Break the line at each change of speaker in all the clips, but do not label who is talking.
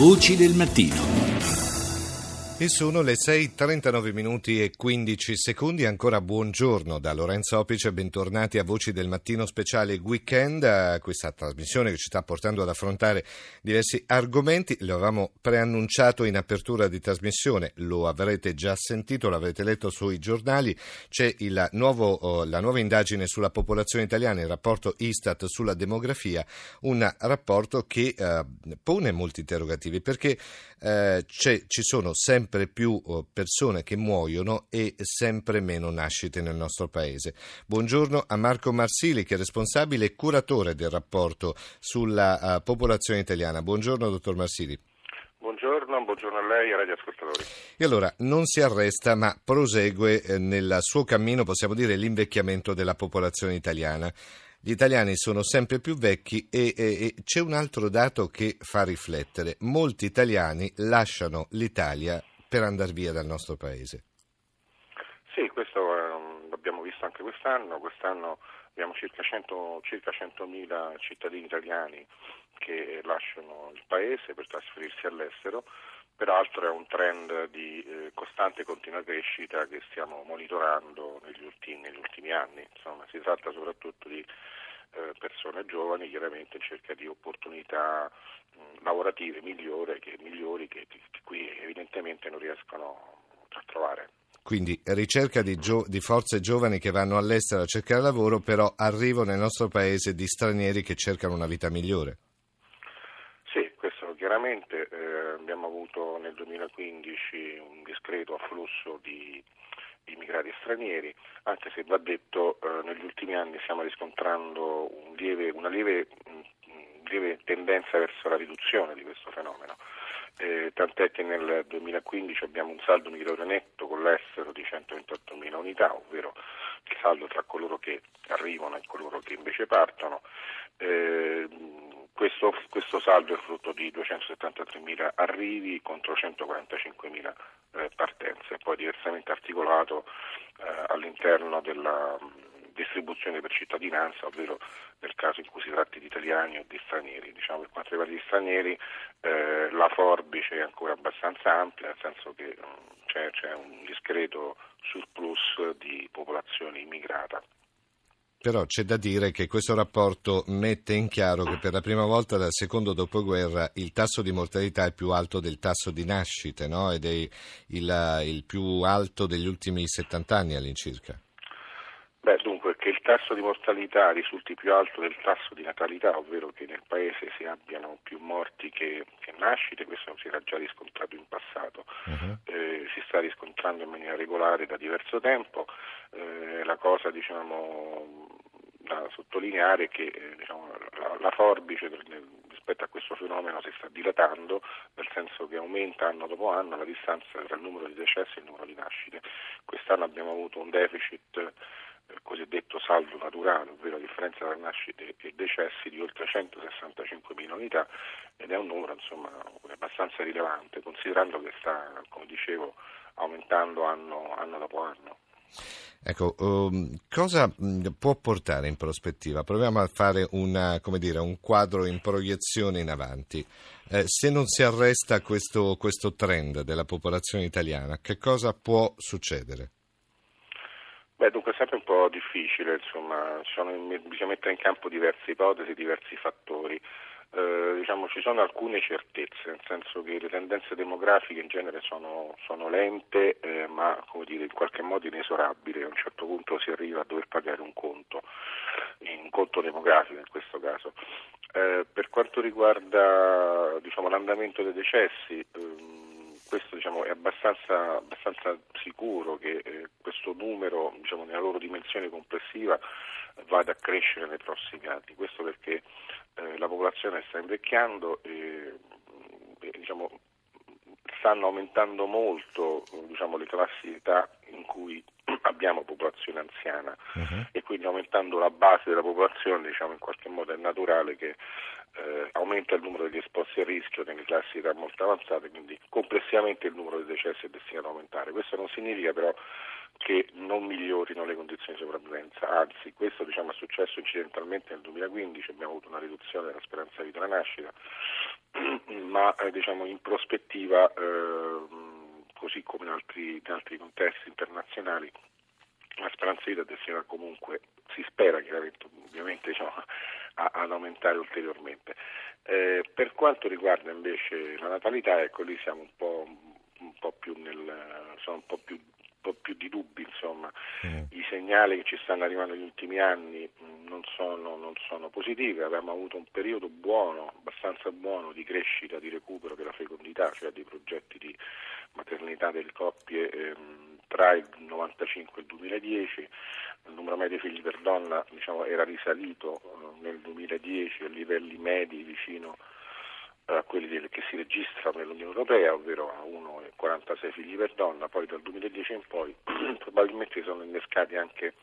Voci del mattino.
E sono le 6.39 minuti e 15 secondi. Ancora buongiorno da Lorenzo Opice. Bentornati a Voci del Mattino Speciale Weekend. Questa trasmissione che ci sta portando ad affrontare diversi argomenti. Lo avevamo preannunciato in apertura di trasmissione. Lo avrete già sentito, l'avrete letto sui giornali. C'è nuovo, oh, la nuova indagine sulla popolazione italiana, il rapporto Istat sulla demografia. Un rapporto che eh, pone molti interrogativi perché eh, ci sono sempre sempre più oh, persone che muoiono e sempre meno nascite nel nostro paese. Buongiorno a Marco Marsili che è responsabile e curatore del rapporto sulla uh, popolazione italiana. Buongiorno dottor Marsili.
Buongiorno, buongiorno a lei e ai radioascoltatori.
E allora non si arresta ma prosegue eh, nel suo cammino, possiamo dire, l'invecchiamento della popolazione italiana. Gli italiani sono sempre più vecchi e, e, e, c'è un altro dato che fa riflettere. Molti italiani lasciano l'Italia per andare via dal nostro paese.
Sì, questo eh, l'abbiamo visto anche quest'anno. Quest'anno abbiamo circa, 100, circa 100.000 cittadini italiani che lasciano il paese per trasferirsi all'estero. Peraltro è un trend di eh, costante e continua crescita che stiamo monitorando negli ultimi, negli ultimi anni. Insomma, si tratta soprattutto di persone giovani chiaramente cerca di opportunità mh, lavorative migliori che, migliori che, che, qui evidentemente non riescono a trovare.
Quindi ricerca di, gio- di, forze giovani che vanno all'estero a cercare lavoro, però arrivo nel nostro paese di stranieri che cercano una vita migliore.
Sì, questo chiaramente eh, abbiamo avuto nel 2015 un discreto afflusso di immigrati stranieri, anche se va detto eh, stiamo riscontrando un lieve, una lieve, mm, lieve, tendenza verso la riduzione di questo fenomeno. Eh, tant'è che nel 2015 abbiamo un saldo migratorio netto con l'estero di 128.000 unità, ovvero il saldo tra coloro che arrivano e coloro che invece partono. Eh, questo, questo, saldo è frutto di 273.000 arrivi contro 145.000 eh, partenze, poi diversamente articolato eh, all'interno della distribuzione per cittadinanza, ovvero nel caso in cui si tratti di italiani o di stranieri. Diciamo, per quanto riguarda gli stranieri eh, la forbice è ancora abbastanza ampia, nel senso che mh, c'è, c'è un discreto surplus di popolazione immigrata.
Però c'è da dire che questo rapporto mette in chiaro che per la prima volta dal secondo dopoguerra il tasso di mortalità è più alto del tasso di nascite, no? ed è il, il, più alto degli ultimi 70 anni all'incirca.
Beh, dunque, che il tasso di mortalità risulti più alto del tasso di natalità, ovvero che nel Paese si abbiano più morti che, che nascite, questo si era già riscontrato in passato, uh-huh. eh, si sta riscontrando in maniera regolare da diverso tempo. Eh, la cosa diciamo, da sottolineare è che eh, diciamo, la, la, forbice rispetto a questo fenomeno si sta dilatando, nel senso che aumenta anno dopo anno la distanza tra il numero di decessi e il numero di nascite. Quest'anno abbiamo avuto un deficit cosiddetto saldo naturale, ovvero la differenza tra nascite e decessi di oltre 165.000 unità ed è un numero insomma, abbastanza rilevante considerando che sta, come dicevo, aumentando anno, anno dopo anno.
Ecco, um, cosa può portare in prospettiva? Proviamo a fare una, dire, un quadro in proiezione in avanti. Eh, se non si arresta questo, questo trend della popolazione italiana, che cosa può succedere?
Beh, dunque è sempre un po' difficile, insomma, sono, bisogna mettere in campo diverse ipotesi, diversi fattori. Eh, diciamo, ci sono alcune certezze, nel senso che le tendenze demografiche in genere sono, sono lente eh, ma dire, in qualche modo inesorabili, a un certo punto si arriva a dover pagare un conto, un conto demografico in questo caso. Eh, per quanto riguarda diciamo, l'andamento dei decessi, ehm, questo diciamo, è abbastanza, abbastanza, sicuro che eh, questo numero diciamo, nella loro dimensione complessiva vada a crescere nei prossimi anni, questo perché eh, la popolazione sta invecchiando e, e diciamo, stanno aumentando molto diciamo, le classi di età in cui abbiamo popolazione anziana uh-huh. e quindi aumentando la base della popolazione diciamo, in qualche modo è naturale che eh, aumenta il numero degli esposti a rischio nelle classi di età molto avanzate, quindi complessivamente il numero di decessi è destinato a aumentare. Questo non significa però che non migliorino le condizioni di sopravvivenza, anzi questo diciamo, è successo incidentalmente nel 2015, abbiamo avuto una riduzione della speranza di vita alla nascita, ma eh, diciamo, in prospettiva, eh, così come in altri, in altri, contesti internazionali, la speranza di vita destina comunque, si spera chiaramente, ovviamente diciamo, a, ad aumentare ulteriormente. Eh, per quanto riguarda invece la natalità, ecco lì siamo un po', un po più nel, sono un po' più po' più di dubbi, insomma. Mm. I segnali che ci stanno arrivando negli ultimi anni mm, non sono, non sono, positivi, abbiamo avuto un periodo buono, abbastanza buono di crescita, di recupero della fecondità, cioè dei progetti di maternità delle coppie ehm, tra il 1995 e il 2010, il numero medio di figli per donna diciamo, era risalito eh, nel 2010 a livelli medi vicino a quelli che si registrano nell'Unione Europea, ovvero a 1,46 figli per donna, poi dal 2010 in poi probabilmente sono innescati anche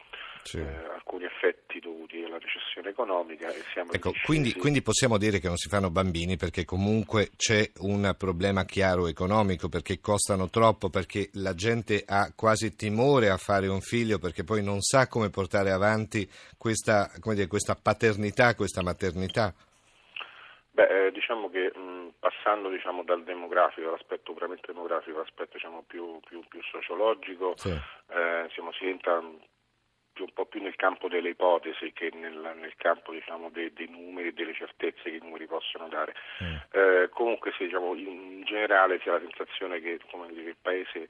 sì. eh, alcuni effetti dovuti alla recessione economica.
ecco, quindi, quindi, possiamo dire che non si fanno bambini perché comunque c'è un problema chiaro economico, perché costano troppo, perché la gente ha quasi timore a fare un figlio perché poi non sa come portare avanti questa, dire, questa paternità, questa maternità.
Beh, eh, diciamo che mh, passando diciamo, dal demografico, all'aspetto puramente demografico, all'aspetto diciamo, più, più, più, sociologico, sì. eh, diciamo, si entra più, un po' più nel campo delle ipotesi che nel, nel campo diciamo, dei, dei, numeri e delle certezze che i numeri possono dare. Mm. Eh, comunque sì, diciamo, in generale si ha la sensazione che dire, il Paese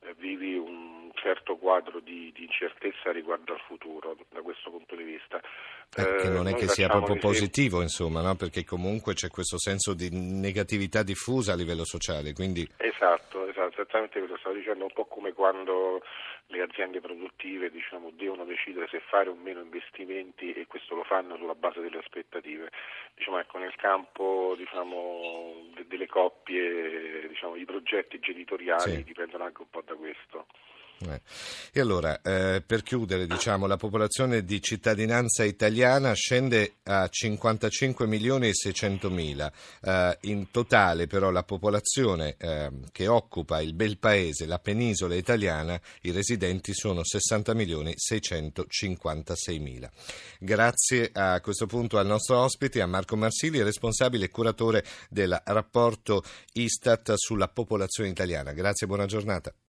eh, vivi un certo quadro di, di, incertezza riguardo al futuro da questo punto di vista.
Eh, non è che sia proprio positivo, insomma, no? perché comunque c'è questo senso di negatività diffusa a livello sociale. Quindi...
Esatto, esattamente quello stavo dicendo, un po' come quando le aziende produttive diciamo, devono decidere se fare o meno investimenti e questo lo fanno sulla base delle aspettative. Diciamo, ecco, nel campo diciamo, delle coppie diciamo, i progetti genitoriali sì. dipendono anche un po' da questo.
Eh. E allora, eh, per chiudere, diciamo, la popolazione di cittadinanza italiana scende a 55 milioni e 600 mila. Eh, in totale, però, la popolazione eh, che occupa il bel paese, la penisola italiana, i residenti sono 60 milioni 656 mila. Grazie a questo punto al nostro ospite, a Marco Marsili, responsabile e curatore del rapporto Istat sulla popolazione italiana. Grazie buona giornata.